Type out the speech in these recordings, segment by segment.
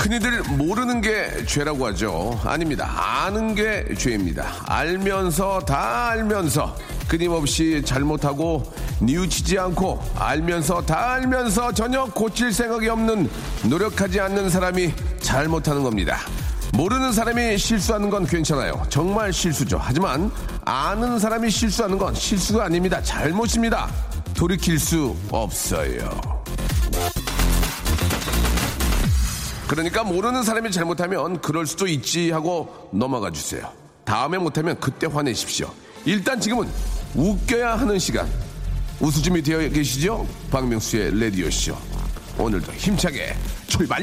흔히들 모르는 게 죄라고 하죠. 아닙니다. 아는 게 죄입니다. 알면서 다 알면서 끊임없이 잘못하고 뉘우치지 않고 알면서 다 알면서 전혀 고칠 생각이 없는 노력하지 않는 사람이 잘못하는 겁니다. 모르는 사람이 실수하는 건 괜찮아요. 정말 실수죠. 하지만 아는 사람이 실수하는 건 실수가 아닙니다. 잘못입니다. 돌이킬 수 없어요. 그러니까 모르는 사람이 잘못하면 그럴 수도 있지 하고 넘어가 주세요. 다음에 못하면 그때 화내십시오. 일단 지금은 웃겨야 하는 시간. 웃을 준비 되어 계시죠? 박명수의 라디오쇼. 오늘도 힘차게 출발!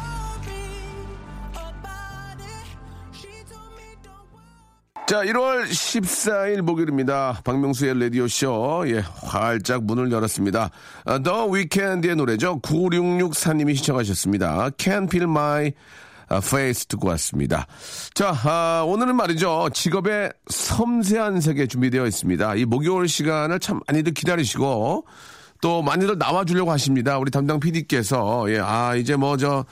자, 1월 14일 목요일입니다. 박명수의 라디오쇼. 예, 활짝 문을 열었습니다. 아, The Weeknd의 노래죠. 9664님이 시청하셨습니다. Can't Feel My Face 듣고 왔습니다. 자, 아, 오늘은 말이죠. 직업의 섬세한 세계 준비되어 있습니다. 이 목요일 시간을 참 많이들 기다리시고, 또 많이들 나와주려고 하십니다. 우리 담당 PD께서 예, 아 이제 뭐 저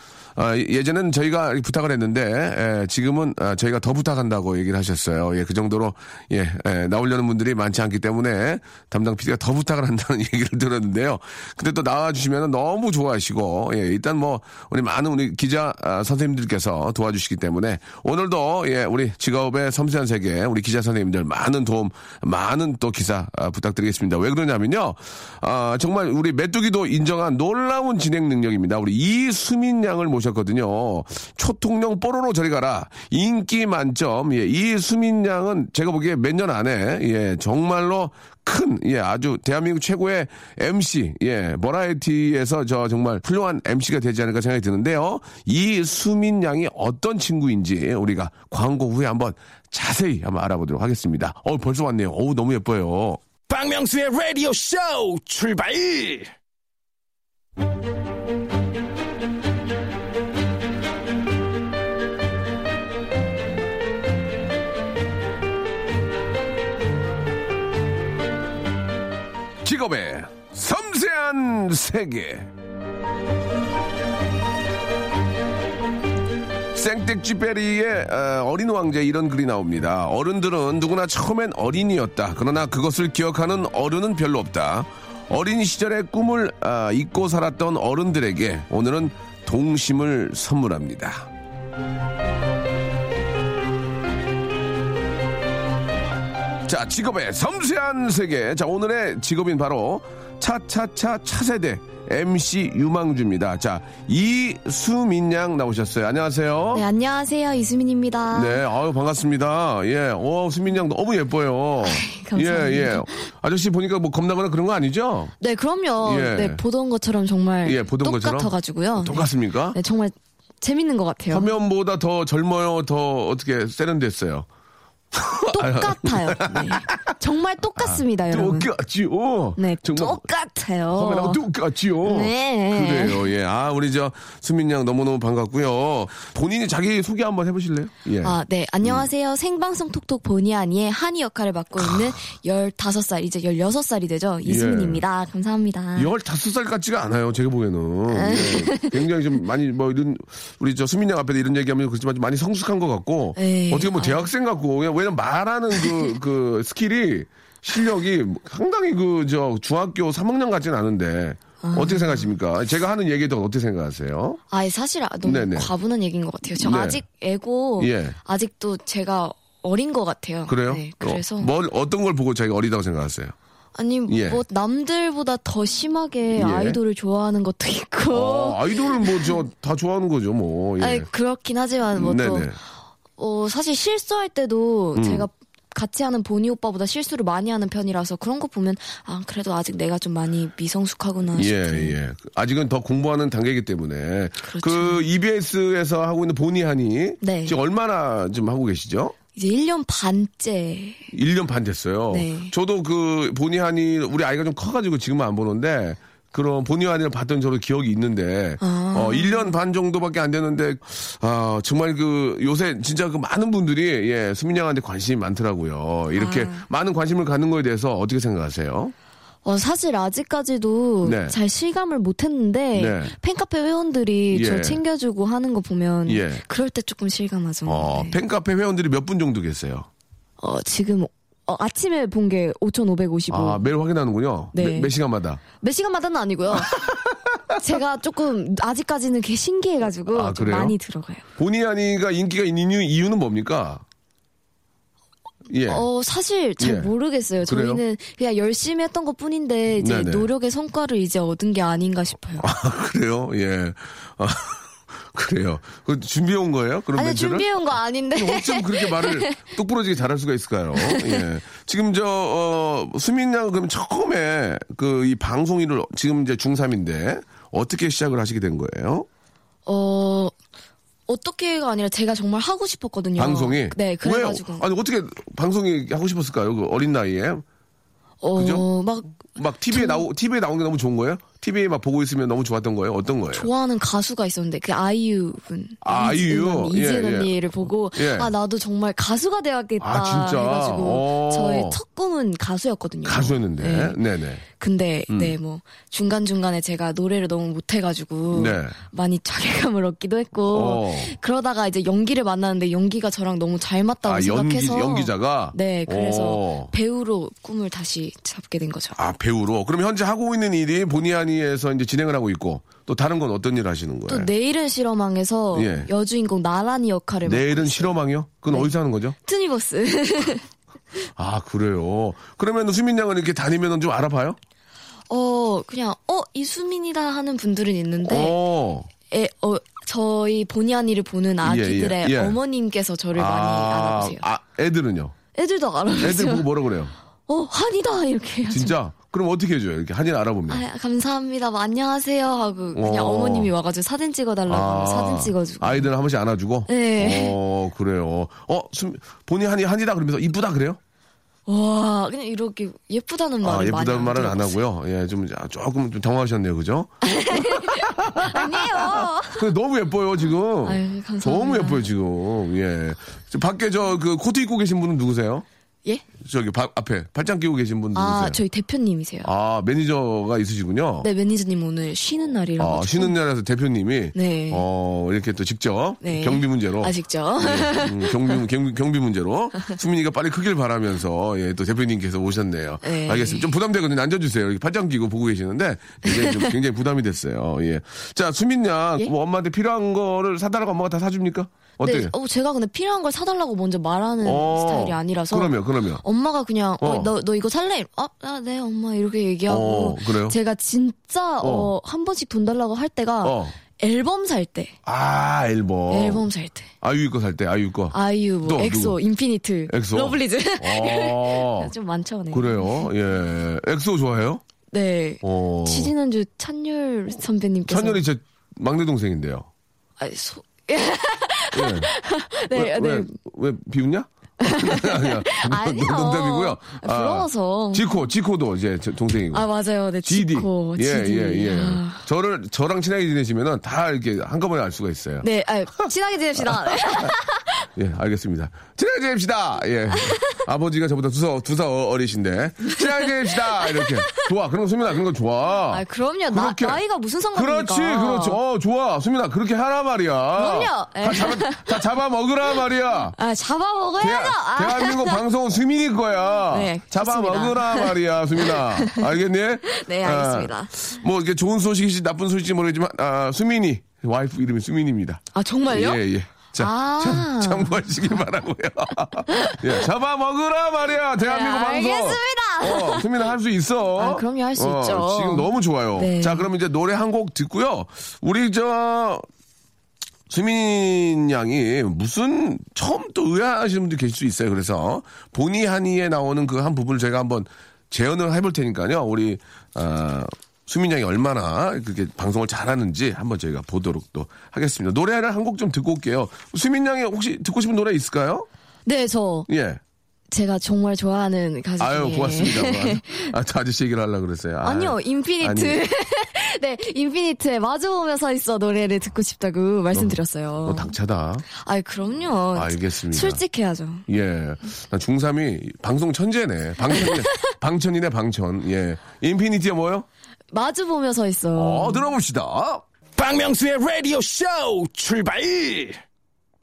예전엔 저희가 부탁을 했는데 예, 지금은 아, 저희가 더 부탁한다고 얘기를 하셨어요. 예, 그 정도로 예, 예, 나오려는 분들이 많지 않기 때문에 담당 PD가 더 부탁을 한다는 얘기를 들었는데요. 근데 또 나와주시면 너무 좋아하시고 예, 일단 뭐 우리 많은 우리 기자 아, 선생님들께서 도와주시기 때문에 오늘도 예, 우리 직업의 섬세한 세계 우리 기자 선생님들 많은 도움 많은 또 기사 아, 부탁드리겠습니다. 왜 그러냐면요. 아, 정말 우리 메뚜기도 인정한 놀라운 진행 능력입니다. 우리 이수민 양을 모 셨거든요. 초통령 뽀로로 저리 가라. 인기 만점. 예, 이수민 양은 제가 보기에 몇 년 안에 예, 정말로 큰, 예, 아주 대한민국 최고의 MC, 예, 버라이티에서 저 정말 훌륭한 MC가 되지 않을까 생각이 드는데요. 이수민 양이 어떤 친구인지 우리가 광고 후에 한번 자세히 한번 알아보도록 하겠습니다. 어, 벌써 왔네요. 어우, 너무 예뻐요. 박명수의 라디오 쇼 출발! 직업의 섬세한 세계. 생텍쥐베리의 어, 어린 왕자 이런 글이 나옵니다. 어른들은 누구나 처음엔 어린이였다. 그러나 그것을 기억하는 어른은 별로 없다. 어린 시절의 꿈을 아, 잊고 살았던 어른들에게 오늘은 동심을 선물합니다. 자, 직업의 섬세한 세계. 자, 오늘의 직업인 바로 차차차 차세대 MC 유망주입니다. 자, 이수민 양 나오셨어요. 안녕하세요. 네, 안녕하세요. 이수민입니다. 네, 아유, 반갑습니다. 예, 오, 수민 양 너무 예뻐요. 감사합니다. 예, 예. 아저씨 보니까 뭐 겁나거나 그런 거 아니죠? 네, 그럼요. 예. 네, 보던 것처럼 정말 예, 보던 것처럼? 똑같아가지고요. 똑같습니까? 네, 정말 재밌는 것 같아요. 화면보다 더 젊어요? 더 어떻게 세련됐어요? 똑같아요. 네. 정말 똑같습니다, 여러분. 똑같지요. 네, 정말 똑같아요. 카메라가 똑같지요. 네. 그래요. 예. 아, 우리 저 수민 양 너무너무 반갑고요. 본인이 자기 소개 한번 해 보실래요? 예. 아, 네. 안녕하세요. 생방송 톡톡 본의 아니의 한이 역할을 맡고 있는 15살, 이제 16살이 되죠. 이수민입니다. 감사합니다. 15살 같지가 않아요. 제가 보기에는. 예. 굉장히 좀 많이 뭐 이런 우리 저 수민 양 앞에 이런 얘기하면 그렇지만 좀 많이 성숙한 것 같고 에이, 어떻게 뭐 대학생 같고 그냥 왜냐면 말하는 그, 그 skill이 실력이 상당히 그 저 중학교 3학년 같지는 않은데 어떻게 생각하십니까? 제가 하는 얘기에 대해 어떻게 생각하세요? 아, 사실 아, 너무 네네. 과분한 얘기인 것 같아요. 저 네. 아직 애고, 예. 아직도 제가 어린 것 같아요. 그래요? 네, 그래서. 어, 뭘 어떤 걸 보고 자기가 어리다고 생각하세요? 아니, 예. 뭐, 남들보다 더 심하게 예. 아이돌을 좋아하는 것도 있고. 어, 아이돌은 뭐저 다 좋아하는 거죠, 뭐. 예. 아니, 그렇긴 하지만 뭐 또, 네네. 어, 사실 실수할 때도 음. 제가 같이 하는 보니 오빠보다 실수를 많이 하는 편이라서 그런 거 보면 아 그래도 아직 내가 좀 많이 미성숙하구나 예, 싶은 예. 아직은 더 공부하는 단계이기 때문에. 그렇죠. 그 EBS에서 하고 있는 보니 하니. 네. 지금 얼마나 좀 하고 계시죠? 이제 1년 반째 1년 반 됐어요. 네. 저도 그 보니 하니 우리 아이가 좀 커가지고 지금은 안 보는데 그런 보니 하니를 봤던 저도 기억이 있는데 아. 어 1년 반 정도밖에 안 됐는데 아 정말 그 요새 진짜 그 많은 분들이 예 수민 양한테 관심이 많더라고요. 이렇게 아. 많은 관심을 갖는 거에 대해서 어떻게 생각하세요? 어, 사실 아직까지도 네. 잘 실감을 못했는데 네. 팬카페 회원들이 예. 저 챙겨주고 하는 거 보면 예. 그럴 때 조금 실감하죠. 어 네. 팬카페 회원들이 몇 분 정도 계세요? 어, 지금 어, 아침에 본 게 5,555. 아 매일 확인하는군요. 네. 몇, 몇 시간마다? 몇 시간마다는 아니고요. 제가 조금 아직까지는 그게 신기해가지고 아, 좀 그래요? 많이 들어가요. 보니 하니가 인기가 있는 이유, 이유 는 뭡니까? 예. 어, 사실 잘 예. 모르겠어요. 그래요? 저희는 그냥 열심히 했던 것 뿐인데, 이제 네네. 노력의 성과를 이제 얻은 게 아닌가 싶어요. 그래요? 예. 아, 그래요. 그 준비해 온 거예요? 그런 아니, 멘트를? 준비해 온 거 아닌데. 어쩜 그렇게 말을 똑부러지게 잘할 수가 있을까요? 예. 지금 저, 어, 수민 양 그럼 처음에 그 이 방송 일을 지금 이제 중3인데 어떻게 시작을 하시게 된 거예요? 어, 어떻게가 아니라 제가 정말 하고 싶었거든요. 방송이? 네, 그래가지고. 왜요? 아니, 어떻게 방송이 하고 싶었을까요? 그 어린 나이에? 어, 그죠? 막 막 TV에 나오, TV에 나온 게 너무 좋은 거예요? TV에 막 보고 있으면 너무 좋았던 거예요? 어떤 거예요? 좋아하는 가수가 있었는데 그 아이유 분 아? 언니, 예, 이지은 예. 언니를 보고 예. 아 나도 정말 가수가 되었겠다 아, 진짜? 해가지고 오. 저의 첫 꿈은 가수였거든요. 가수였는데. 네. 네네. 근데 네뭐 중간 중간에 제가 노래를 너무 못해가지고 네. 많이 자괴감을 얻기도 했고 어. 그러다가 이제 연기를 만났는데 연기가 저랑 너무 잘 맞다고 아, 연기, 생각해서 연기자가? 네 그래서 오. 배우로 꿈을 다시 잡게 된 거죠. 아, 배우로. 그럼 현재 하고 있는 일이 본의 아니 에서 이제 진행을 하고 있고 또 다른 건 어떤 일 하시는 또 거예요? 내일은 실험왕에서 예. 여주인공 나란히 역할을 내일은. 실험왕이요? 그건 네. 어디서 하는 거죠? 트니버스. 아, 그래요. 그러면 수민 양은 이렇게 다니면 좀 알아봐요? 어, 그냥, 어, 이수민이다 하는 분들은 있는데, 어. 에, 어, 저희 본의 아니를 보는 아기들의 예, 예. 어머님께서 저를 많이 알아보세요. 아, 애들은요? 애들도 알아보세요. 애들 보고 뭐라 그래요? 어, 한이다! 이렇게 해야죠. 진짜? 그럼 어떻게 해줘요? 이렇게 한인 알아보면. 아, 감사합니다. 뭐, 안녕하세요. 하고, 그냥 어. 어. 머님이 와가지고 사진 찍어달라고 하면 사진 찍어주고. 아이들 한 번씩 안아주고? 네. 어, 그래요. 어, 수, 본의 한이 한이다 그러면서 이쁘다 그래요? 와, 그냥 이렇게 예쁘다는 말을 아, 많이 예쁘다는 안 말은 안 들어봤어요. 하고요. 예, 좀, 아, 조금 좀 당황하셨네요. 그죠? 아니에요. 근데 너무 예뻐요, 지금. 아유, 감사합니다. 너무 예뻐요, 지금. 예. 저 밖에 저 그 코트 입고 계신 분은 누구세요? 예? 저기 바- 앞에 팔짱 끼고 계신 분 누구세요? 아, 저희 대표님이세요. 아, 매니저가 있으시군요. 네, 매니저님 오늘 쉬는 날이라고. 아, 쉬는 날에서 대표님이 네. 어, 이렇게 또 직접 네. 경비 문제로 아직죠? 음, 경비, 경비, 경비 문제로 수민이가 빨리 크길 바라면서 예, 또 대표님께서 오셨네요. 네. 알겠습니다. 좀 부담되거든요. 앉아 주세요. 이렇게 팔짱 끼고 보고 계시는데 굉장히, 좀, 굉장히 부담이 됐어요. 예. 자, 수민 양, 예? 뭐 엄마한테 필요한 거를 사달라고 엄마가 다 사줍니까? 어때요? 네, 어, 제가 근데 필요한 걸 사달라고 먼저 말하는 어, 스타일이 아니라서. 그러면, 그러면. 엄마가 그냥, 어, 어. 너, 너 이거 살래? 아, 아, 네, 엄마, 이렇게 얘기하고. 어, 그래요? 제가 진짜, 어. 어, 한 번씩 돈 달라고 할 때가, 어. 앨범 살 때. 아, 앨범. 앨범 살 때. 아이유 거 살 때, 아이유 거. 아이유, 뭐, 또 엑소, 누구? 인피니트. 엑소? 러블리즈. 어. 좀 많죠, 네. 그래요. 예. 엑소 좋아해요? 네. 어. 지지난주 찬열 선배님께서. 찬열이 제 막내 동생인데요. 아, 소, 예. 네, 왜, 네. 왜, 왜 비웃냐? 아니야. 아니요. 농담이고요. 아, 부러워서. 지코, 지코도 이제 저 동생이고. 아, 맞아요. 네, GD. 지코, 예, GD. 예, 예. 아. 저를, 저랑 친하게 지내시면은 다 이렇게 한꺼번에 알 수가 있어요. 네, 아, 친하게 지냅시다. 예, 알겠습니다. 친하게 지냅시다. 예. 아버지가 저보다 두 살, 두살 어리신데. 친하게 지냅시다. 이렇게. 좋아. 그런 거, 수민아, 그런 거 좋아. 아, 그럼요. 나, 그렇게. 나 이가 무슨 상관입니까? 그렇지, 그렇지. 어, 좋아. 수민아, 그렇게 하라 말이야. 그럼요. 예. 다 잡아, 다 잡아 먹으라 말이야. 아, 잡아먹어야죠. 대한, 아. 대한민국 방송은 수민이 거야. 네, 잡아 좋습니다. 먹으라 말이야, 수민아. 알겠니? 네, 알겠습니다. 아, 뭐, 이게 좋은 소식이지 나쁜 소식인지 모르겠지만, 아, 수민이. 와이프 이름이 수민입니다. 아, 정말요? 예, 예. 자, 아. 참, 참고하시기 바라고요 예, 잡아 먹으라 말이야, 대한민국 네, 방송. 알겠습니다. 어, 수민아 할수 있어. 아, 그럼요, 할수 어, 있죠. 지금 너무 좋아요. 네. 자, 그럼 이제 노래 한 곡 듣고요. 우리 저 수민 양이 무슨 처음 또 의아하시는 분들 계실 수 있어요. 그래서 본의 한의에 나오는 그 한 부분을 제가 한번 재현을 해볼 테니까요. 우리 아, 수민 양이 얼마나 그렇게 방송을 잘하는지 한번 저희가 보도록 또 하겠습니다. 노래를 한 곡 좀 듣고 올게요. 수민 양이 혹시 듣고 싶은 노래 있을까요? 네, 저, 예. 제가 정말 좋아하는 가수 아유 중에. 고맙습니다. 아, 저 아저씨 얘기를 하려고 그랬어요. 아, 아니요, 인피니트. 아니. 네, 인피니트에 마주보며 서 있어 노래를 듣고 싶다고 말씀드렸어요. 너 당차다. 아이, 그럼요. 알겠습니다. 솔직해야죠. 예. 나 중3이 방송 천재네. 방천이네. 방천이네, 방천. 예. 인피니티가 뭐요? 마주 보며 서 있어. 어, 들어봅시다. 박명수의 라디오 쇼 출발!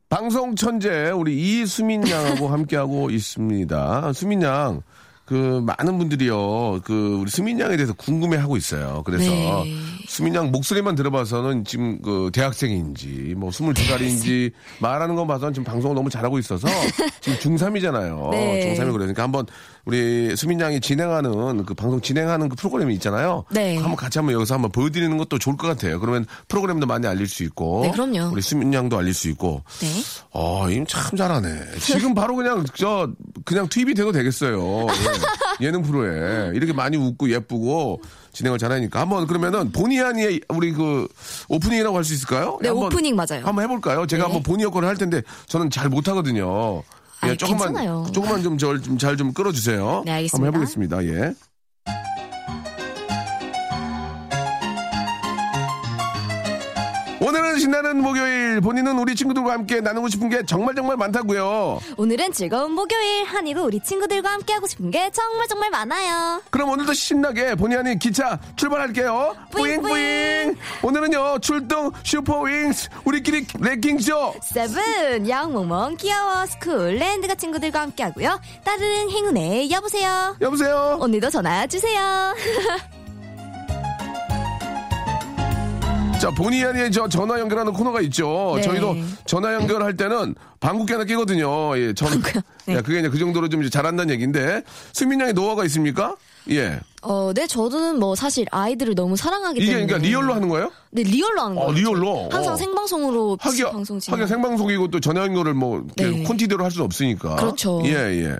방송 천재, 우리 이수민 양하고 함께하고 있습니다. 수민 양, 그, 많은 분들이요, 그, 우리 수민 양에 대해서 궁금해 하고 있어요. 그래서, 네. 수민 양 목소리만 들어봐서는 지금 그, 대학생인지, 뭐, 22살인지, 말하는 거 봐서는 지금 방송을 너무 잘하고 있어서, 지금 중3이잖아요. 네. 중3이 그러니까 한번, 우리 수민 양이 진행하는, 그 방송 진행하는 그 프로그램이 있잖아요. 네. 한번 같이 한번 여기서 한번 보여드리는 것도 좋을 것 같아요. 그러면 프로그램도 많이 알릴 수 있고. 네, 그럼요. 우리 수민 양도 알릴 수 있고. 네. 어, 임참 잘하네. 지금 바로 그냥 저 그냥 투입이 돼도 되겠어요. 예. 예능 프로에 이렇게 많이 웃고 예쁘고 진행을 잘하니까 한번 그러면은 본의 아니에 우리 그 오프닝이라고 할 수 있을까요? 네, 한번, 오프닝 맞아요. 한번 해볼까요? 제가 네. 한번 본의 역할을 할 텐데 저는 잘 못하거든요. 예, 아이, 조금만 괜찮아요. 조금만 좀 절 좀 잘 좀 끌어주세요. 네, 알겠습니다. 한번 해보겠습니다. 예. 신나는 목요일 본인은 우리 친구들과 함께 나누고 싶은 게 정말 정말 많다고요. 오늘은 즐거운 목요일 한이도 우리 친구들과 함께 하고 싶은 게 정말 정말 많아요. 그럼 오늘도 신나게 본의 아닌 기차 출발할게요. 뿌잉, 뿌잉 뿌잉. 오늘은요 출동 슈퍼윙스 우리끼리 랭킹쇼. 세븐 양萌萌 귀여워 스쿨 랜드가 친구들과 함께 하고요. 따르릉 행운의 여보세요. 여보세요. 오늘도 전화 주세요. 자 보니하니 저 전화 연결하는 코너가 있죠. 네. 저희도 전화 연결할 때는 방귀 하나 끼거든요. 예, 전. 네. 야, 그게 이제 그 정도로 좀 이제 잘한다는 얘기인데 수민 양의 노하우가 있습니까? 예. 어, 네 저는 뭐 사실 아이들을 너무 사랑하기 이게 때문에 그러니까 real로 하는 거예요? 네 real로 하는 어, 거예요. real로. 항상 어. 생방송으로 하기야, 방송. 하기야 생방송이고 또 전화 연결을 뭐 네. 콘티대로 할 수는 없으니까. 그렇죠. 예, 예.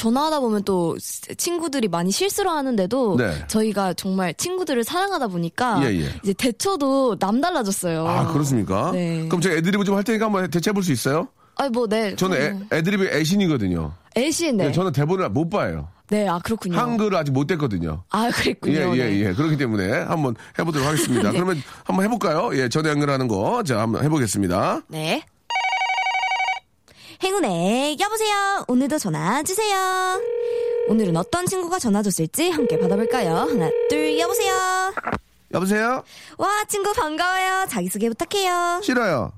전화하다 보면 또 친구들이 많이 실수를 하는데도 네. 저희가 정말 친구들을 사랑하다 보니까 예, 예. 이제 대처도 남달라졌어요. 아, 그렇습니까? 네. 그럼 제가 애드리브 좀할 테니까 한번 대체해 볼 수 있어요? 아니 뭐 네. 저는 애, 애드리브 애신이거든요. 애신 네. 네, 저는 대본을 못 봐요. 네, 아 그렇군요. 한글을 아직 못 됐거든요. 아 예, 그랬군요. 예, 네. 예. 그렇기 때문에 한번 해보도록 하겠습니다. 그러면 한번 해볼까요? 예, 전화 연결하는 거. 자, 한번 해보겠습니다. 네. 행운의 여보세요. 오늘도 전화 주세요. 오늘은 어떤 친구가 전화 줬을지 함께 받아볼까요? 하나, 둘, 여보세요. 여보세요? 와, 친구 반가워요. 자기소개 부탁해요. 싫어요.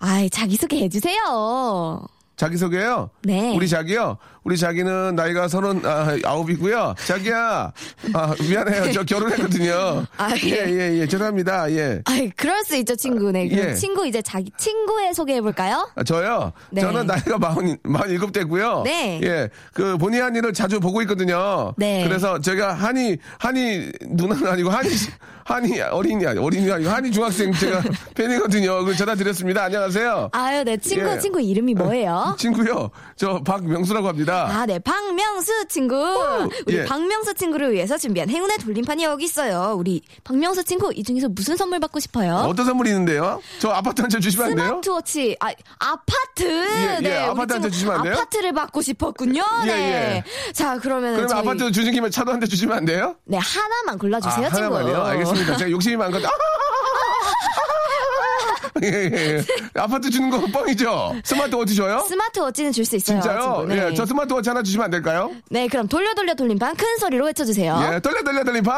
아이, 자기소개 해주세요. 자기소개요? 네. 우리 자기요? 우리 자기는 나이가 서른 아, 아홉이고요. 자기야, 아, 미안해요. 저 결혼했거든요. 아, 예, 예, 예. 죄송합니다. 예. 아이, 그럴 수 있죠, 친구. 네. 그럼 예. 친구 이제 자기 친구의 소개해 볼까요? 아, 저요? 네. 저는 나이가 마흔, 마흔 일곱 됐고요. 네. 예. 그 본의 한이를 자주 보고 있거든요. 네. 그래서 제가 한이, 한이 누나는 아니고 한이, 한이 어린이, 아니, 어린이 아니고 한이 중학생 제가 팬이거든요. 그 전화 드렸습니다. 안녕하세요. 아유, 네. 친구, 예. 친구 이름이 뭐예요? 친구요. 저 박명수라고 합니다. 자, 아, 네. 박명수 친구. 우리 예. 박명수 친구를 위해서 준비한 행운의 돌림판이 여기 있어요. 우리 박명수 친구, 이 중에서 무슨 선물 받고 싶어요? 어떤 선물이 있는데요? 저 아파트 한 채 주시면 안 돼요? 스마트워치, 아, 아파트. 예, 네, 우리 아파트 한테 친구 주시면 안 돼요? 아파트를 받고 싶었군요. 예, 네. 자, 그러면 그러면 저희 아파트 주신 김에 차도 한 대 주시면 안 돼요? 네, 하나만 골라 주세요, 아, 친구. 하나만요? 알겠습니다. 제가 욕심이 많거든. 예, 예, 예. 아파트 주는 거 뻥이죠? 스마트워치 줘요? 스마트워치는 줄 수 있어요. 진짜요? 친구. 네. 예, 저 스마트워치 하나 주시면 안 될까요? 네, 그럼 돌려 돌려 돌림판 큰 소리로 외쳐주세요. 예, 돌려 돌려 돌림판.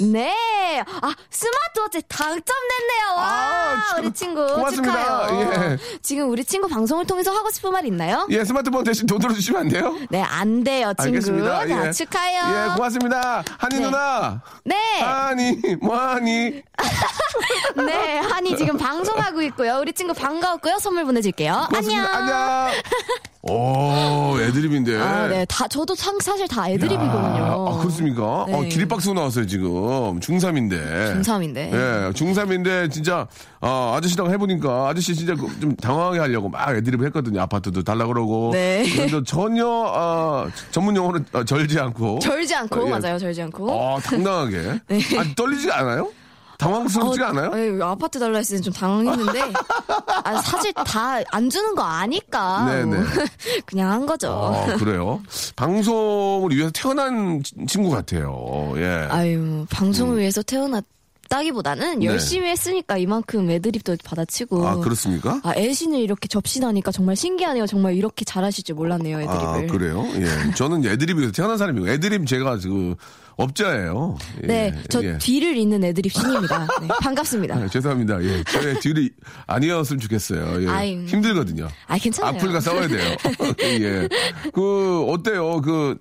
네. 아, 스마트워치 당첨됐네요. 와, 아, 참, 우리 친구 고맙습니다. 축하해요. 예. 지금 우리 친구 방송을 통해서 하고 싶은 말 있나요? 예, 스마트폰 대신 돈으로 주시면 안 돼요? 네, 안 돼요, 친구. 알겠습니다. 자, 예. 축하해요. 예, 고맙습니다. 한이 네. 누나. 네. 아니, 뭐하니? 네, 한이 지금 방송하고 있고요. 우리 친구 반가웠고요. 선물 보내줄게요. 고맙습니다. 안녕. 안녕. 오, 애드립인데. 아, 네. 다, 저도 참, 사실 다 애드립이거든요. 아, 그렇습니까? 네. 어, 기립박수 나왔어요, 지금. 중3인데. 중3인데. 예, 중3인데 진짜, 어, 아저씨랑 해보니까 아저씨 진짜 그좀 당황하게 하려고 막 애드립을 했거든요. 아파트도 달라 그러고. 네. 그래도 전혀, 어, 전문 용어는 어, 절지 않고. 절지 않고, 어, 예. 맞아요, 절지 않고. 어, 당당하게. 아, 떨리지가 않아요? 당황스럽지가 않아요? 아니, 아파트 달라 했을 땐 좀 당황했는데, 아, 사실 다 안 주는 거 아니까. 네네. 뭐 그냥 한 거죠. 아, 그래요? 방송을 위해서 태어난 치- 친구 같아요. 예. 아유, 방송을 위해서 태어났 다기보다는 네. 열심히 했으니까 이만큼 애드립도 받아치고. 아, 그렇습니까? 아, 애신을 이렇게 접신하니까 정말 신기하네요. 정말 이렇게 잘하실 줄 몰랐네요, 애드립을. 아, 그래요? 예. 저는 애드립 위해서 태어난 사람이고, 애드립 제가 그, 업자예요. 예. 네, 저 예. 뒤를 잇는 애드립 신입니다. 네, 반갑습니다. 아, 죄송합니다. 예. 저의 뒤를 아니었으면 좋겠어요. 예. 아유. 힘들거든요. 아, 괜찮아요. 악플과 싸워야 돼요. 예. 그, 어때요? 그,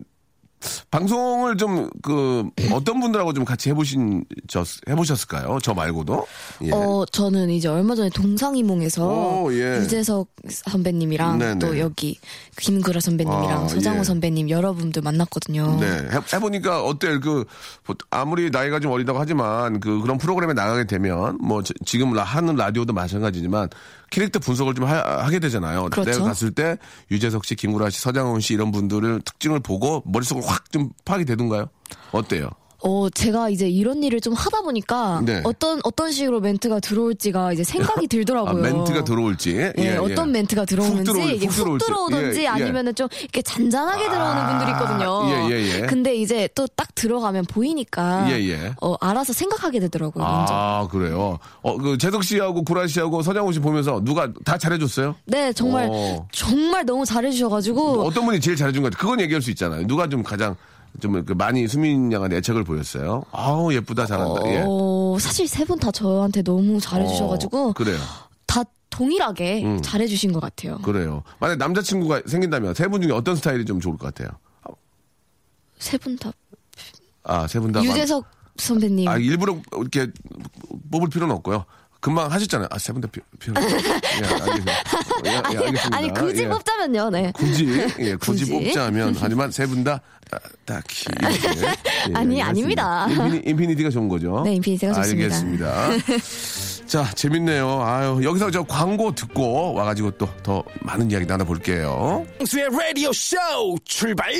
방송을 좀, 그, 어떤 분들하고 좀 같이 해보신, 저, 해보셨을까요? 저 말고도? 예. 어, 저는 이제 얼마 전에 동상이몽에서 오, 예. 유재석 선배님이랑 네네. 또 여기 김구라 선배님이랑 아, 서장호 예. 선배님 여러 분들 만났거든요. 네. 해, 해보니까 어때요? 그, 뭐, 아무리 나이가 좀 어리다고 하지만 그, 그런 프로그램에 나가게 되면 뭐, 저- 지금 라- 하는 라디오도 마찬가지지만 캐릭터 분석을 좀 하, 게 되잖아요. 그렇죠. 내가 갔을 때 유재석 씨, 김구라 씨, 서장훈 씨 이런 분들을 특징을 보고 머릿속으로 확 좀 파악이 되던가요? 어때요? 어, 제가 이제 이런 일을 좀 하다 보니까 네. 어떤 어떤 식으로 멘트가 들어올지가 이제 생각이 아, 들더라고요. 멘트가 들어올지. 예, 예, 어떤 예. 멘트가 들어오는지 훅 이게 훅 훅. 들어오든지 예, 예. 아니면은 좀 이렇게 잔잔하게 들어오는 아, 분들이 있거든요. 예, 예, 예. 근데 이제 또 딱 들어가면 보이니까 예, 예. 어, 알아서 생각하게 되더라고요. 먼저. 아, 그래요? 어, 그, 재석 씨하고 구라 씨하고 서장훈 씨 보면서 누가 다 잘해 줬어요? 네, 정말 어. 정말 너무 잘해 주셔 가지고 어떤 분이 제일 잘해 준 것 같아요? 그건 얘기할 수 있잖아요. 누가 좀 가장 좀그 많이 수민 양한테 애착을 보였어요? 아우, 예쁘다, 잘한다. 예. 어, 사실 세 분 다 저한테 너무 잘해주셔가지고 어, 그래요. 다 동일하게 음. 잘해주신 것 같아요. 그래요. 만약 남자친구가 생긴다면 세 분 중에 어떤 스타일이 좀 좋을 것 같아요? 세 분 다 아, 세 분 다. 유재석 선배님. 아, 일부러 이렇게 뽑을 필요는 없고요. 금방 하셨잖아요. 아, 세 분 다 필요. 예, 알겠습니다. 예, 예, 알겠습니다. 아니 굳이 예. 뽑자면요, 네. 굳이, 예, 굳이, 굳이. 뽑자면, 하지만 세 분 다, 아, 딱히. 예, 아니, 알겠습니다. 아닙니다. 인피니, 인피니티가 좋은 거죠? 네, 인피니티가 좋습니다. 알겠습니다. 자, 재밌네요. 아유, 여기서 저 광고 듣고 와가지고 또 더 많은 이야기 나눠볼게요. 명수의 라디오 쇼 출발!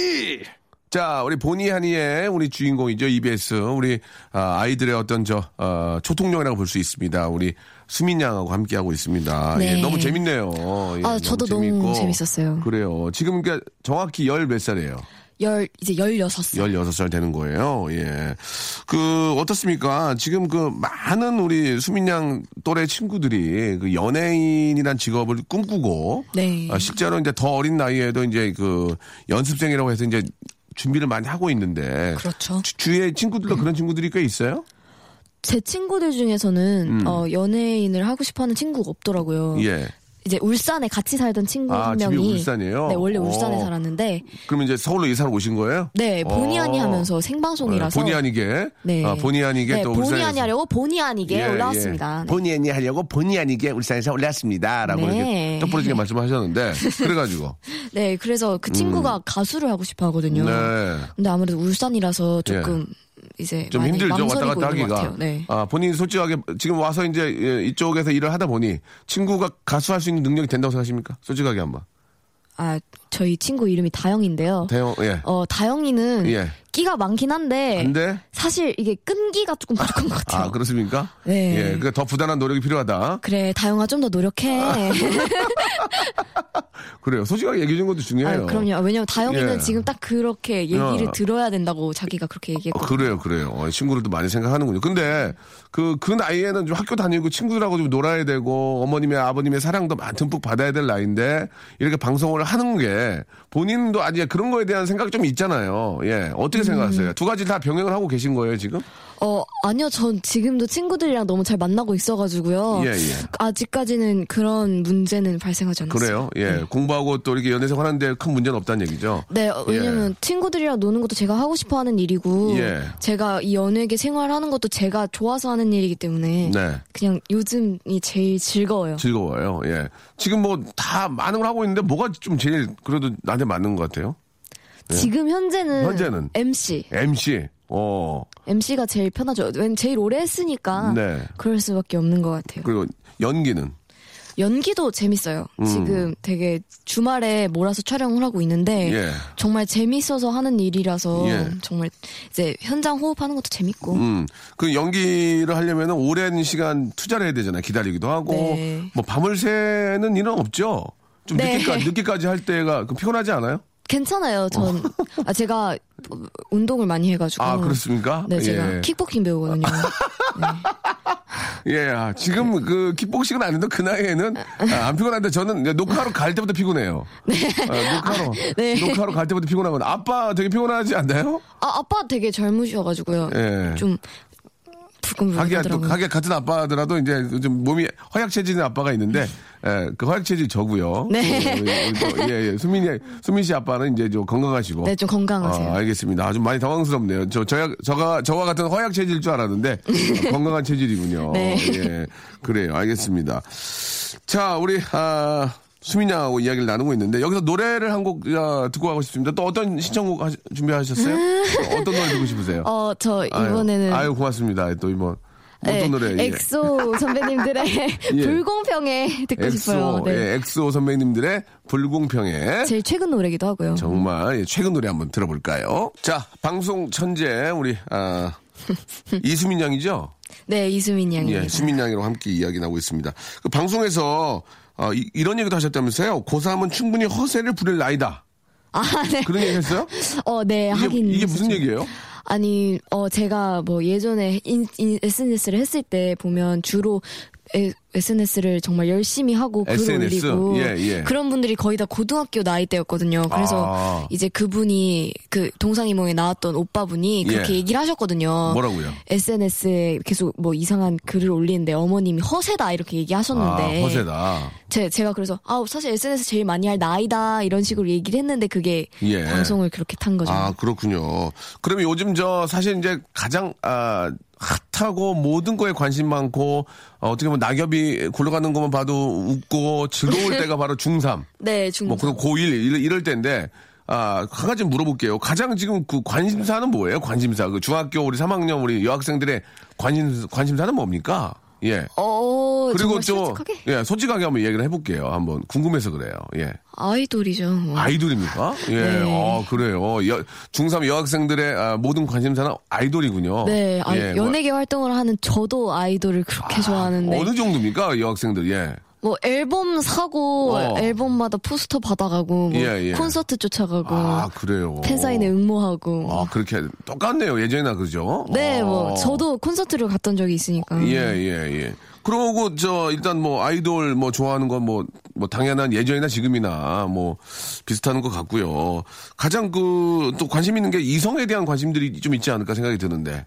자, 우리 보니 하니의 우리 주인공이죠. EBS. 우리 아, 아이들의 어떤 저 어, 초통령이라고 볼 수 있습니다. 우리 수민 양하고 함께 하고 있습니다. 네. 예, 너무 재밌네요. 예, 아, 저도 너무 재밌고. 재밌었어요. 그래요. 지금 그러니까 정확히 열 몇 살이에요? 열 이제 열여섯 살. 16살 되는 거예요. 예. 그, 어떻습니까? 지금 그 많은 우리 수민 양 또래 친구들이 그 연예인이란 직업을 꿈꾸고. 네. 아, 실제로 이제 더 어린 나이에도 이제 그 연습생이라고 해서 이제 준비를 많이 하고 있는데. 그렇죠. 주- 주위에 친구들도 그런 친구들이 꽤 있어요? 제 친구들 중에서는 어, 연예인을 하고 싶어하는 친구가 없더라고요. 음. 예. 이제 울산에 같이 살던 친구 아, 한 집이 명이 울산이에요? 네, 원래 울산에 어. 살았는데 그럼 이제 서울로 이사를 오신 거예요? 네, 본의 아니 어. 하면서 생방송이라서 본의 아니게. 네. 아, 본의 아니게 네, 또 본의 울산에서. 아니 하려고 본의 아니게 예, 올라왔습니다. 예. 네. 본의 아니 하려고 본의 아니게 울산에서 올랐습니다라고 네. 이렇게 똑부러지게 말씀하셨는데 그래 가지고 네, 그래서 그 친구가 가수를 하고 싶어 하거든요. 음. 네. 근데 아무래도 울산이라서 조금 이제 좀 힘들죠 왔다 갔다 하기가. 네. 아 본인 솔직하게 지금 와서 이제 예, 이쪽에서 일을 하다 보니 친구가 가수할 수 있는 능력이 된다고 생각하십니까? 솔직하게 한번. 아 저희 친구 이름이 다영인데요. 대형, 예. 어, 다영이는 예. 끼가 많긴 한데 근데? 사실 이게 끈기가 조금 부족한 것 같아요. 아, 그렇습니까? 네. 예, 그러니까 더 부단한 노력이 필요하다. 그래, 다영아 좀 더 노력해. 그래요. 솔직하게 얘기해 준 것도 중요해요. 아, 그럼요. 왜냐면 다영이는 예. 지금 딱 그렇게 얘기를 어. 들어야 된다고 자기가 그렇게 어, 얘기했거든요. 그래요, 그래요. 어, 친구들도 많이 생각하는군요. 근데 그, 그 나이에는 좀 학교 다니고 친구들하고 좀 놀아야 되고 어머님의 아버님의 사랑도 많- 듬뿍 받아야 될 나이인데 이렇게 방송을 하는 게때 본인도 아직 그런 거에 대한 생각이 좀 있잖아요. 예. 어떻게 음. 생각하세요? 두 가지 다 병행을 하고 계신 거예요, 지금? 어, 아니요. 전 지금도 친구들이랑 너무 잘 만나고 있어 가지고요. 예, 예. 아직까지는 그런 문제는 발생하지 않았어요. 그래요? 예. 공부하고 또 이렇게 연애생 하는데 큰 문제는 없다는 얘기죠? 네, 어, 왜냐면 친구들이랑 노는 것도 제가 하고 싶어 하는 일이고, 예. 제가 이 연예계 생활하는 것도 제가 좋아서 하는 일이기 때문에, 네. 그냥 요즘이 제일 즐거워요. 즐거워요. 예. 지금 뭐 다 많은 걸 하고 있는데 뭐가 좀 제일 그래도 나한테 맞는 것 같아요? 지금 현재는, 현재는? MC. MC. 어. MC가 제일 편하죠. 왠 제일 오래 했으니까, 네. 그럴 수밖에 없는 것 같아요. 그리고 연기는 연기도 재밌어요. 음. 지금 되게 주말에 몰아서 촬영을 하고 있는데 예. 정말 재밌어서 하는 일이라서 예. 정말 이제 현장 호흡하는 것도 재밌고 음, 그 연기를 하려면 오랜 시간 투자를 해야 되잖아요. 기다리기도 하고. 네. 뭐 밤을 새는 일은 없죠? 좀 네. 늦게까지, 늦게까지 할 때가 그 피곤하지 않아요? 괜찮아요. 전 아, 제가 운동을 많이 해가지고 아, 그렇습니까? 네 제가 예. 킥복싱 배우거든요. 예, 아, 지금 그 킥복싱은 아닌데 그 나이에는 아, 안 피곤한데 저는 녹화하러 갈 때부터 피곤해요. 아, 녹화로, 네. 녹화로 갈 때부터 피곤하거든. 아빠 되게 피곤하지 않나요? 아 아빠 되게 젊으셔가지고요. 예. 좀 불끈불끈하더라고요. 하기야 같은 아빠더라도 이제 좀 몸이 허약 체질인 아빠가 있는데 예, 그 허약 체질 저고요. 네. 또, 예, 예. 수민이 수민 씨 아빠는 이제 좀 건강하시고. 네, 좀 건강하세요. 아, 알겠습니다. 아주 많이 당황스럽네요. 저 저야 저가 저와 같은 허약 체질일 줄 알았는데 아, 건강한 체질이군요. 네. 예. 그래요. 알겠습니다. 자, 우리 아 수민 양하고 이야기를 나누고 있는데 여기서 노래를 한 곡 듣고 가고 싶습니다. 또 어떤 신청곡 하시- 준비하셨어요? 어떤 노래 듣고 싶으세요? 어저 아유, 이번에는 아유, 고맙습니다. 또 이번 어떤 네, 노래? 예. 엑소 선배님들의 예. 불공평해 듣고 싶어요. 엑소, 네. 예, 엑소 선배님들의 불공평해 제일 최근 노래기도 하고요. 정말 예, 최근 노래 한번 들어볼까요? 자, 방송 천재 우리 아, 이수민 양이죠? 네, 이수민 양입니다. 예, 수민 양이랑 함께 이야기 나오고 있습니다. 그 방송에서 어, 이, 런 얘기도 하셨다면서요? 고3은 충분히 허세를 부릴 나이다. 아, 네. 그런 얘기 했어요? 어, 네, 이게, 하긴. 이게 무슨 했었죠. 얘기예요? 아니, 어, 제가 뭐 예전에 인, 인- SNS를 했을 때 보면 주로 에, SNS를 정말 열심히 하고 글을 SNS? 올리고 예, 예. 그런 분들이 거의 다 고등학교 나이 때였거든요. 그래서 아. 이제 그분이 그 동상이몽에 나왔던 오빠분이 그렇게 예. 얘기를 하셨거든요. 뭐라고요? SNS에 계속 뭐 이상한 글을 올리는데 어머님이 허세다 이렇게 얘기하셨는데 아, 허세다. 제, 제가 그래서 아 사실 SNS 제일 많이 할 나이다 이런 식으로 얘기를 했는데 그게 예. 방송을 그렇게 탄 거죠. 아, 그렇군요. 그러면 요즘 저 사실 이제 가장 아 핫하고 모든 거에 관심 많고 어, 떻게 보면 낙엽이 굴러가는 것만 봐도 웃고 즐거울 때가 바로 중3. 네, 중뭐 그리고 고1 이럴, 이럴 때인데 아, 한 가지 물어볼게요. 가장 지금 그 관심사는 뭐예요? 관심사. 그 중학교 우리 3학년 우리 여학생들의 관심 관심사는 뭡니까? 예. 어, 그리고 또 솔직하게 예, 솔직하게 한번 얘기를 해 볼게요. 한번 궁금해서 그래요. 예. 아이돌이죠. 뭐. 아이돌입니까? 예, 네. 어, 그래요. 여, 중3 여학생들의 아, 모든 관심사는 아이돌이군요. 네, 아, 예, 연예계 활동을 하는 저도 아이돌을 그렇게 좋아하는데 뭐, 어느 정도입니까? 여학생들, 예. 뭐 앨범 사고 어. 앨범마다 포스터 받아가고 뭐 예, 예. 콘서트 쫓아가고 아, 그래요. 팬 사인회 응모하고 아, 그렇게 똑같네요. 예전이나 그죠? 네, 뭐 어. 저도 콘서트를 갔던 적이 있으니까. 예, 예, 예. 그러고 저 일단 뭐 아이돌 뭐 좋아하는 건 뭐 뭐 당연한 예전이나 지금이나 뭐 비슷한 것 같고요. 가장 그 또 관심 있는 게 이성에 대한 관심들이 좀 있지 않을까 생각이 드는데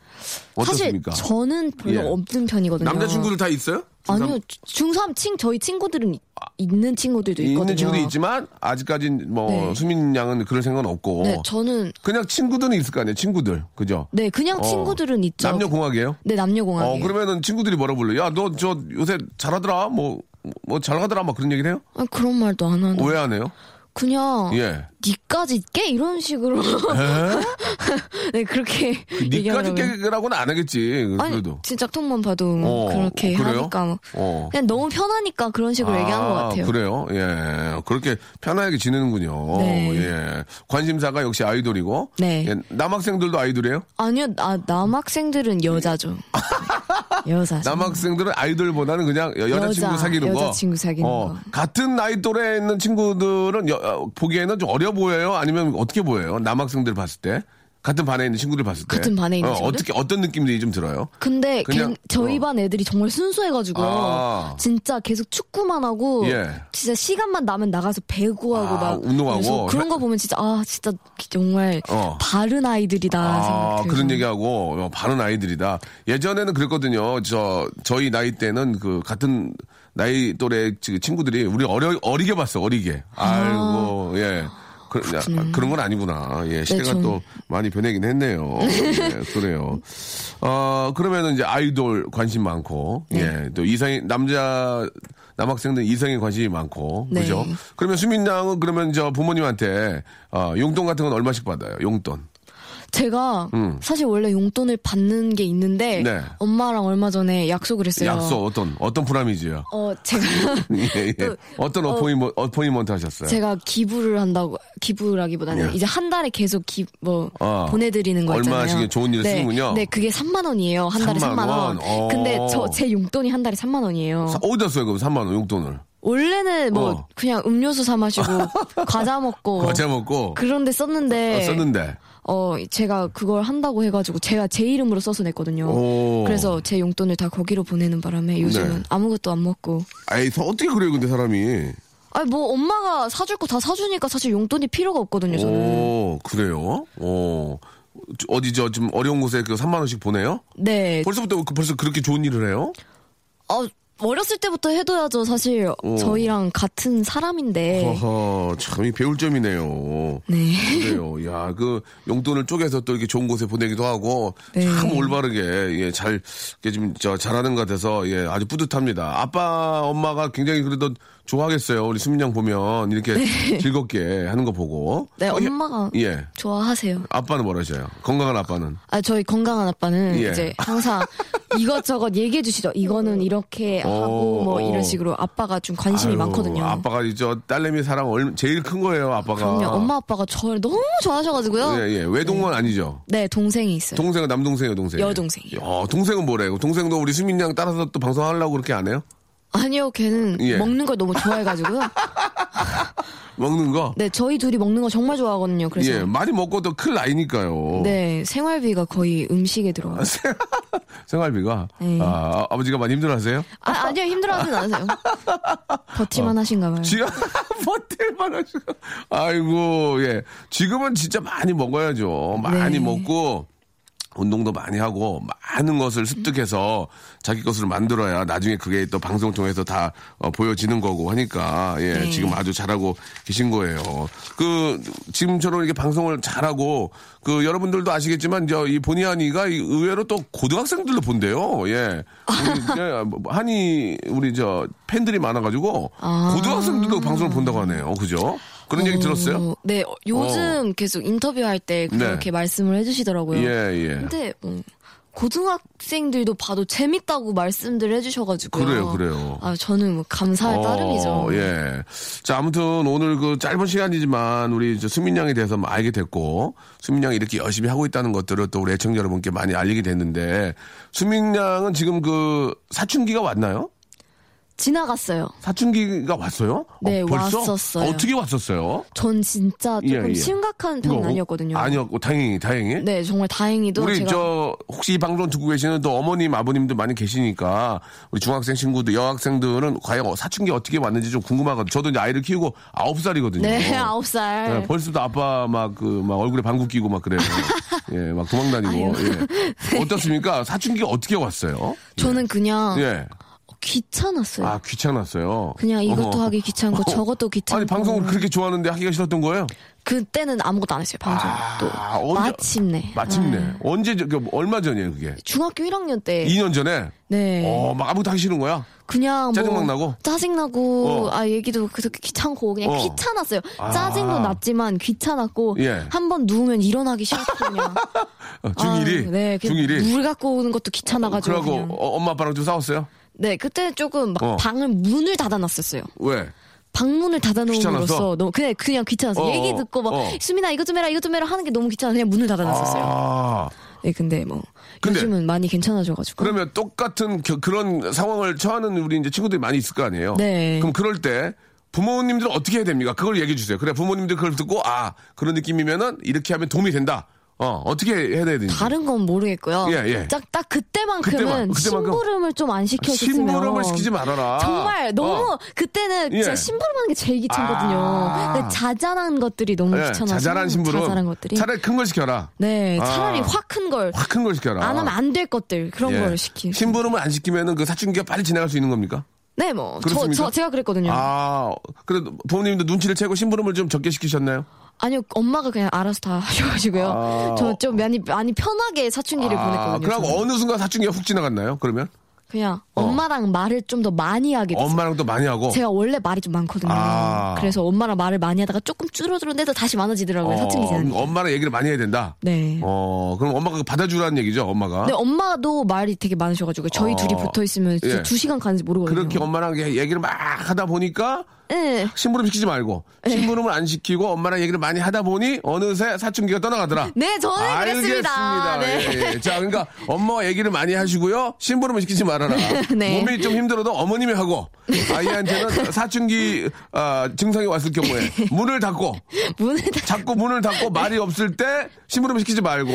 사실 어떻습니까? 저는 별로 예. 없는 편이거든요. 남자친구들 다 있어요? 아니요, 중3 친 저희 친구들은 이- 있는 친구들도 있거든요. 있는 친구도 있지만 아직까진 뭐 네. 수민 양은 그럴 생각은 없고 네, 저는 그냥 친구들은 있을 거 아니에요. 친구들 그죠? 네 그냥 어. 친구들은 있죠. 남녀 공학이에요? 네, 남녀 공학. 어 그러면은 친구들이 뭐라 불러? 야너 저 요새 잘하더라 뭐 뭐 잘하더라 막 그런 얘기를 해요? 아, 그런 말도 안 하는. 왜 안 해요? 그냥 예. 니까지 깨 이런 식으로 네 그렇게 니까지 얘기하더라고요. 깨라고는 안 하겠지. 아니 그래도. 진짜 톡만 봐도 어, 그렇게 어, 그래요? 하니까 뭐 어. 그냥 너무 편하니까 그런 식으로 얘기하는 것 같아요. 그래요? 예. 그렇게 편하게 지내는군요. 네. 예. 관심사가 역시 아이돌이고. 네. 예, 남학생들도 아이돌이에요? 아니요, 아, 남학생들은 여자죠. 여자. 남학생들은 아이돌보다는 그냥 여- 여자친구 여자, 사귀는 거. 여자친구 사귀는 거. 같은 나이 또래에 있는 친구들은 여- 어, 보기에는 좀 어려 보여요? 아니면 어떻게 보여요? 남학생들 봤을 때? 같은 반에 있는 친구들 봤을 때. 같은 반에 있는 어, 친구들? 어떻게, 어떤 느낌들이 좀 들어요? 근데 그냥, 걔- 저희 어. 반 애들이 정말 순수해가지고요. 아. 진짜 계속 축구만 하고 예. 진짜 시간만 나면 나가서 배구하고 아, 막 운동하고. 그런 거 보면 진짜 아 진짜 정말 어. 바른 아이들이다 아. 그런 얘기하고, 어, 바른 아이들이다. 예전에는 그랬거든요. 저, 저희 나이 때는 그, 같은 나이 또래 치- 친구들이 우리 어려, 어리게 봤어, 어리게. 아이고, 예. 그, 런 건 아니구나. 예, 시대가 전- 또 많이 변하긴 했네요. 예, 그래요. 어, 그러면은 이제 아이돌 관심 많고, 네. 예, 또 이성이, 남자, 남학생들 이성에 관심이 많고, 네. 그죠? 그러면 수민 양은 그러면 저 부모님한테, 어, 용돈 같은 건 얼마씩 받아요? 용돈. 제가 음. 사실 원래 용돈을 받는 게 있는데 네. 엄마랑 얼마 전에 약속을 했어요. 약속 어떤 어떤 프라미지요? 어 제가 예, 예. 또, 어떤 어, 어포인먼 어포인먼트 하셨어요? 제가 기부를 한다고 기부라기보다는 예. 이제 한 달에 계속 기뭐 아, 보내드리는 거 있잖아요. 얼마씩 좋은 일에 네, 쓰는군요. 네, 그게 3만 원이에요. 한 달에 3만 3만 원. 원? 어. 근데 저 제 용돈이 한 달에 3만 원이에요. 사- 어디다 써요 그럼 3만 원 용돈을? 원래는 뭐 어. 그냥 음료수 사 마시고 과자 먹고 과자 먹고 그런데 썼는데 어, 썼는데 어 제가 그걸 한다고 해가지고 제가 제 이름으로 써서 냈거든요. 오. 그래서 제 용돈을 다 거기로 보내는 바람에 요즘은 네. 아무것도 안 먹고. 아이 서- 어떻게 그래요 근데 사람이? 아니 뭐 엄마가 사줄 거 다 사주니까 사실 용돈이 필요가 없거든요 저는. 오 그래요? 오 어디 저 좀 어려운 곳에 그 3만 원씩 보내요? 네. 벌써부터 그- 벌써 그렇게 좋은 일을 해요? 어 어렸을 때부터 해둬야죠 사실 오. 저희랑 같은 사람인데. 허허 참 이 배울 점이네요. 네. 그래요. 야, 그 용돈을 쪼개서 또 이렇게 좋은 곳에 보내기도 하고 네. 참 올바르게 예, 잘 이게 지금 저 잘하는 것 같아서 예, 아주 뿌듯합니다. 아빠, 엄마가 굉장히 그래도 좋아하겠어요. 우리 수민 양 보면 이렇게 즐겁게 하는 거 보고. 네 어, 예. 엄마가 예. 좋아하세요. 아빠는 뭐라 하셔요? 건강한 아빠는. 아 저희 건강한 아빠는 예. 이제 항상 이것저것 얘기해 주시죠. 이거는 이렇게 하고 뭐 어. 이런 식으로 아빠가 좀 관심이 아유, 많거든요. 아빠가 저 딸내미 사랑 얼, 제일 큰 거예요, 아빠가. 그럼요. 엄마 아빠가 저를 너무 좋아하셔가지고요. 예, 예. 외동은 아니죠. 네 동생이 있어요. 동생은 남동생이에요, 동생? 여동생이요. 어, 동생은 뭐래요? 동생도 우리 수민 양 따라서 또 방송하려고 그렇게 안 해요? 아니요, 걔는 예. 먹는 걸 너무 좋아해가지고요. 먹는 거? 네, 저희 둘이 먹는 거 정말 좋아하거든요. 그래서 예, 많이 먹고 또클 나이니까요. 네 생활비가 거의 음식에 들어가요. 생활비가. 네. 아, 아버지가 많이 힘들어하세요? 아 아니요 힘들어하진 않으세요. 버틸만 하신가 봐요. 지금 버틸만 하시고. 아이고, 예. 지금은 진짜 많이 먹어야죠. 많이 네. 먹고. 운동도 많이 하고 많은 것을 습득해서 자기 것을 만들어야 나중에 그게 또 방송을 통해서 다 어, 보여지는 거고 하니까 예 네. 지금 아주 잘하고 계신 거예요. 그 지금처럼 이렇게 방송을 잘하고 그 여러분들도 아시겠지만 저이 본의 아니가 이 의외로 또 고등학생들도 본대요. 예. 우리, 한이 우리 저 팬들이 많아가지고 아. 고등학생들도 방송을 본다고 하네요. 그죠? 그런 얘기 들었어요? 어, 네, 어, 요즘 계속 인터뷰할 때 그렇게 네. 말씀을 해주시더라고요. 예, 예. 근데 뭐 고등학생들도 봐도 재밌다고 말씀들 해주셔가지고요. 그래요, 그래요. 아 저는 뭐 감사할 어, 따름이죠. 예. 자, 아무튼 오늘 그 짧은 시간이지만 우리 저 수민 양에 대해서 뭐 알게 됐고, 수민 양이 이렇게 열심히 하고 있다는 것들을 또 우리 애청자 여러분께 많이 알리게 됐는데, 수민 양은 지금 그 사춘기가 왔나요? 지나갔어요. 사춘기가 왔어요? 네, 어, 벌써? 왔었어요. 어떻게 왔었어요? 전 진짜 조금 예, 예. 심각한 편은 아니었거든요. 아니었고, 다행히, 다행히. 네, 정말 다행히도 우리 제가 저 혹시 이 방송 듣고 계시는 또 어머님 아버님도 많이 계시니까 우리 중학생 친구들 여학생들은 과연 사춘기 어떻게 왔는지 좀 궁금하거든요. 저도 이제 아이를 키우고 아홉 살이거든요. 네, 아홉 살. 네, 벌써도 아빠 막 그 막 얼굴에 방구 끼고 막 그래요. 예, 막 도망다니고. 예. 어떻습니까? 사춘기가 어떻게 왔어요? 저는 그냥 예. 귀찮았어요. 아, 귀찮았어요. 그냥 이것도 어허. 하기 귀찮고 저것도 귀찮고. 아니, 방송을 그렇게 좋아하는데 하기가 싫었던 거예요? 그때는 아무것도 안 했어요. 방송 또 아, 언제- 마침내. 마침내. 아, 언제, 저- 그 얼마 전이에요, 그게? 중학교 1학년 때. 2년 전에? 네. 어, 막 아무것도 하기 싫은 거야? 그냥 짜증 뭐막 나고? 짜증 나고 어. 아 얘기도 그렇게 귀찮고 그냥 어. 귀찮았어요. 아. 짜증도 났지만 귀찮았고 예. 한번 누우면 일어나기 싫고 그냥 어, 중1이? 아, 네, 그냥 중1이? 물 갖고 오는 것도 귀찮아가지고 그러고. 어, 엄마 아빠랑 좀 싸웠어요? 네 그때 조금 막 어. 방을 문을 닫아놨었어요. 왜? 방문을? 닫아놓음으로써 너무 그냥 그냥 귀찮아서 어, 얘기 어, 듣고 막 어. 수민아 이것 좀 해라 이것 좀 해라 하는 게 너무 귀찮아 그냥 문을 닫아놨었어요. 아. 네 근데 뭐 근데- 요즘은 많이 괜찮아져가지고 그러면 똑같은 겨- 그런 상황을 처하는 우리 이제 친구들이 많이 있을 거 아니에요? 네. 그럼 그럴 때 부모님들은 어떻게 해야 됩니까? 그걸 얘기해 주세요. 그래 부모님들 그걸 듣고 아 그런 느낌이면은 이렇게 하면 도움이 된다. 어 어떻게 해야 되는지. 다른 건 모르겠고요. 예, 예. 딱, 딱 그때만큼은 그때만, 그때만큼. 심부름을 좀 안 시켜줬으면 심부름을 시키지 말아라. 정말 너무 어. 그때는 예. 진짜 심부름하는 게 제일 귀찮거든요. 아. 근데 자잘한 것들이 너무 예, 귀찮아서 자잘한 심부름. 자잘한 것들이 차라리 큰 걸 시켜라. 네 아. 차라리 확 큰걸안확큰 걸 시켜라. 하면 안 될 것들 그런 예. 걸 시키. 심부름을 안 시키면은 그 사춘기가 빨리 지나갈 수 있는 겁니까? 네, 뭐 저? 저 제가 그랬거든요. 아, 그래도 부모님도 눈치를 채고 심부름을 좀 적게 시키셨나요? 아니요 엄마가 그냥 알아서 다 하셔가지고요. 아. 저좀 많이 많이 편하게 사춘기를 보냈거든요. 그러고 저는. 어느 순간 사춘기가 훅 지나갔나요? 그러면? 그냥 엄마랑 말을 좀 더 많이 하게 됐어요. 엄마랑 또 많이 하고. 제가 원래 말이 좀 많거든요. 아. 그래서 엄마랑 말을 많이 하다가 조금 줄어들었는데도 다시 많아지더라고요. 사춘기 지나니까. 엄마랑 얘기를 많이 해야 된다. 네. 어, 그럼 엄마가 받아주라는 얘기죠, 엄마가. 근데 엄마도 말이 되게 많으셔가지고 저희 어. 둘이 붙어 있으면 진짜 예. 두 시간 가는지 모르거든요. 그렇게 엄마랑 얘기를 막 하다 보니까 네. 심부름 시키지 말고 심부름을 안 시키고 엄마랑 얘기를 많이 하다 보니 어느새 사춘기가 떠나가더라. 네, 저는 알겠습니다. 그랬습니다. 네. 예, 예. 자, 그러니까 엄마와 얘기를 많이 하시고요. 심부름을 시키지 말아라. 네. 몸이 좀 힘들어도 어머님이 하고 아이한테는 사춘기 아, 증상이 왔을 경우에 문을 닫고 문을 다 자꾸 문을 닫고 말이 없을 때 심부름 시키지 말고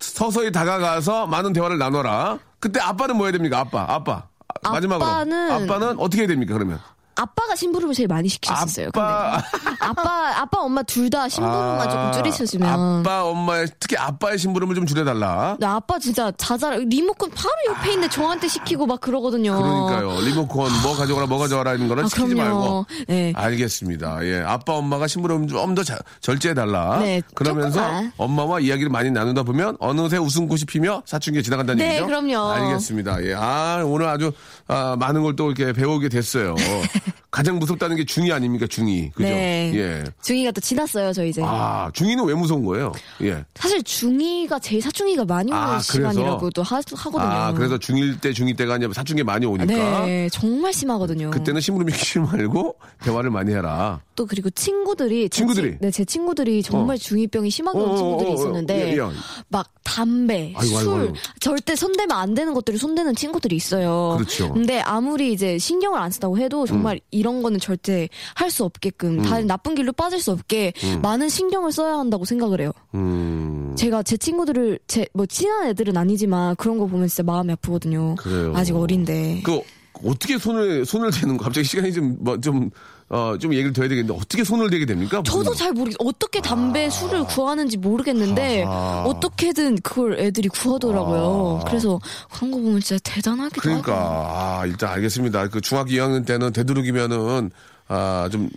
서서히 다가가서 많은 대화를 나눠라. 그때 아빠는 뭐 해야 됩니까? 아빠, 아빠. 아, 마지막으로. 아빠는- 아빠는 어떻게 해야 됩니까? 그러면 아빠가 심부름을 제일 많이 시키셨어요. 아빠-. 아빠 아빠 엄마 둘 다 심부름만 아, 조금 줄이셨으면. 아빠, 엄마의 특히 아빠의 심부름을 좀 줄여달라. 근데 아빠 진짜 자잘 리모컨 바로 옆에 있는데 저한테 시키고 막 그러거든요. 그러니까요. 리모컨 뭐 가져가라, 뭐 가져가라 이런 거는 아, 시키지. 말고. 네. 알겠습니다. 예. 아빠, 엄마가 심부름 좀 더 절제해 달라. 네, 그러면서 조금만. 엄마와 이야기를 많이 나누다 보면 어느새 웃음꽃이 피며 사춘기가 지나간다는 네, 얘기죠? 그럼요. 알겠습니다. 예. 아, 오늘 아주 아, 많은 걸 또 이렇게 배우게 됐어요. 가장 무섭다는 게 중이 아닙니까? 중이. 그죠? 네. 예. 중이가 또 지났어요, 저 이제. 아, 중이는 왜 무서운 거예요? 예. 사실 중이가 제일 사춘기가 많이 오는 아? 시간이라고도 하, 하거든요. 아, 그래서 중1 때, 중2 때가 아니라 사춘기 많이 오니까. 네, 정말 심하거든요. 그때는 심부름 시키지 말고 대화를 많이 해라. 또 그리고 친구들이 제 친구들이? 친- 네, 제 친구들이 정말 어. 중이병이 심하게 온 어, 어, 친구들이 어, 어, 있었는데 예, 예. 막 담배, 아이고, 술 아이고, 아이고. 절대 손대면 안 되는 것들을 손대는 친구들이 있어요. 그렇죠. 음. 근데 아무리 이제 신경을 안 쓰다고 해도 정말 이런 거는 절대 할 수 없게끔 다 나쁜 길로 빠질 수 없게 많은 신경을 써야 한다고 생각을 해요. 음. 제가 제 친구들을 제 뭐 친한 애들은 아니지만 그런 거 보면 진짜 마음이 아프거든요. 그래요. 아직 어린데. 그 어떻게 손을 손을 대는 거 갑자기 시간이 좀 뭐 좀 어 좀 얘기를 더 해야 되겠는데 어떻게 손을 대게 됩니까? 저도 잘 모르겠어요. 어떻게 담배, 아. 술을 구하는지 모르겠는데 어떻게든 그걸 애들이 구하더라고요. 그래서 그런 거 보면 진짜 대단하기도 아. 그러니까 하고. 아, 일단 알겠습니다. 그 중학교 2학년 때는 되도록이면은 아좀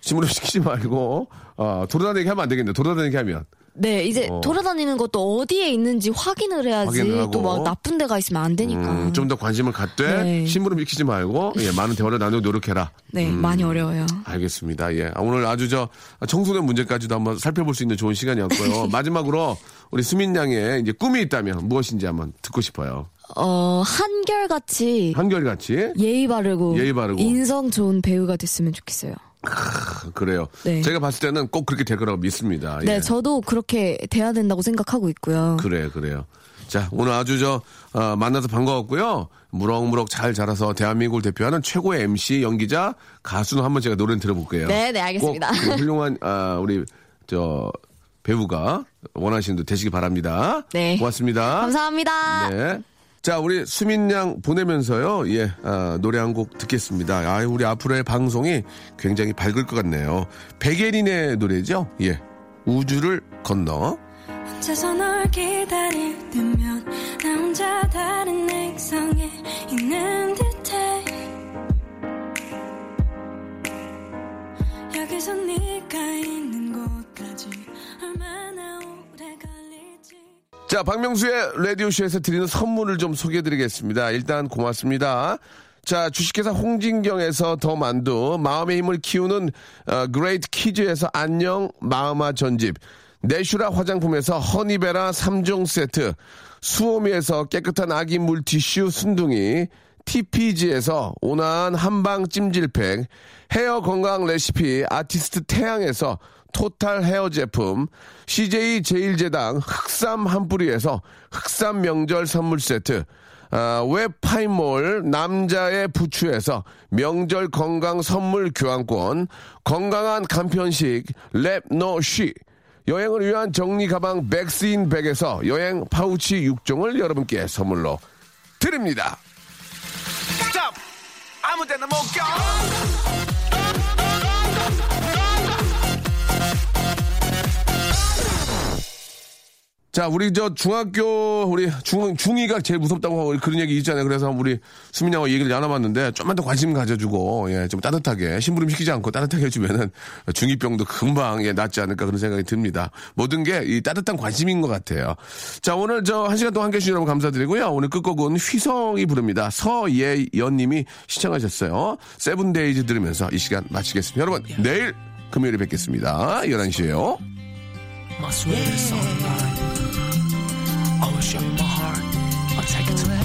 심부름 시키지 말고 아 돌아다니게 하면 안 되겠네. 돌아다니게 하면 네, 이제 어. 돌아다니는 것도 어디에 있는지 확인을 해야지. 또 막 나쁜 데가 있으면 안 되니까. 음, 좀더 관심을 갖되 네. 심부름 시키지 말고 예, 많은 대화를 나누고 노력해라. 네, 음. 많이 어려워요. 알겠습니다. 예. 아, 오늘 아주 저 청소년 문제까지도 한번 살펴볼 수 있는 좋은 시간이었고요. 마지막으로 우리 수민 양의 이제 꿈이 있다면 무엇인지 한번 듣고 싶어요. 어, 한결같이 한결같이 예의 바르고, 예의 바르고. 인성 좋은 배우가 됐으면 좋겠어요. 그래요. 네. 제가 봤을 때는 꼭 그렇게 될 거라고 믿습니다. 네, 예. 저도 그렇게 돼야 된다고 생각하고 있고요. 그래 그래요. 자 오늘 아주 저 어, 만나서 반가웠고요. 무럭무럭 잘 자라서 대한민국을 대표하는 최고의 MC 연기자 가수는 한번 제가 노래 들어볼게요. 네, 네, 알겠습니다. 꼭그 훌륭한 아, 우리 저 배우가 원하시는 대 되시기 바랍니다. 네. 고맙습니다. 감사합니다. 네. 자, 우리 수민양 보내면서요, 예, 아, 노래 한 곡 듣겠습니다. 아, 우리 앞으로의 방송이 굉장히 밝을 것 같네요. 백예린의 노래죠? 예, 우주를 건너. 널 기다릴 때면 나 혼자 다른 액상에 있는 듯해 여기서 네가 있는 곳까지 얼마나 자, 박명수의 라디오쇼에서 드리는 선물을 좀 소개해드리겠습니다. 일단 고맙습니다. 자, 주식회사 홍진경에서 더 만두, 마음의 힘을 키우는 어, 그레이트 키즈에서 안녕 마음아 전집, 내슈라 화장품에서 허니베라 3종 세트, 수오미에서 깨끗한 아기 물티슈 순둥이, TPG에서 온화한 한방 찜질팩, 헤어 건강 레시피 아티스트 태양에서 토탈 헤어 제품, CJ 제일제당 흑삼 한 뿌리에서 흑삼 명절 선물 세트, 아, 웹파이몰 남자의 부추에서 명절 건강 선물 교환권, 건강한 간편식 랩노쉬, 여행을 위한 정리 가방 백스인 백에서 여행 파우치 6종을 여러분께 선물로 드립니다. 아무 데나 못 가. 자, 우리 저 중학교 우리 중 중이가 제일 무섭다고 하고 그런 얘기 있잖아요. 그래서 우리 수민 양하고 얘기를 나눠봤는데 좀만 더 관심 가져주고 예, 좀 따뜻하게 심부름 시키지 않고 따뜻하게 해주면은 중이병도 금방 예, 낫지 않을까 그런 생각이 듭니다. 모든 게 이 따뜻한 관심인 것 같아요. 자, 오늘 저 한 시간 동안 함께 여러분 감사드리고요. 오늘 끝곡은 휘성이 부릅니다. 서예연님이 신청하셨어요. Seven Days 들으면서 이 시간 마치겠습니다. 여러분 내일 금요일에 뵙겠습니다. 11시에요. My sweetest song. I'll show you my heart. I'll take it to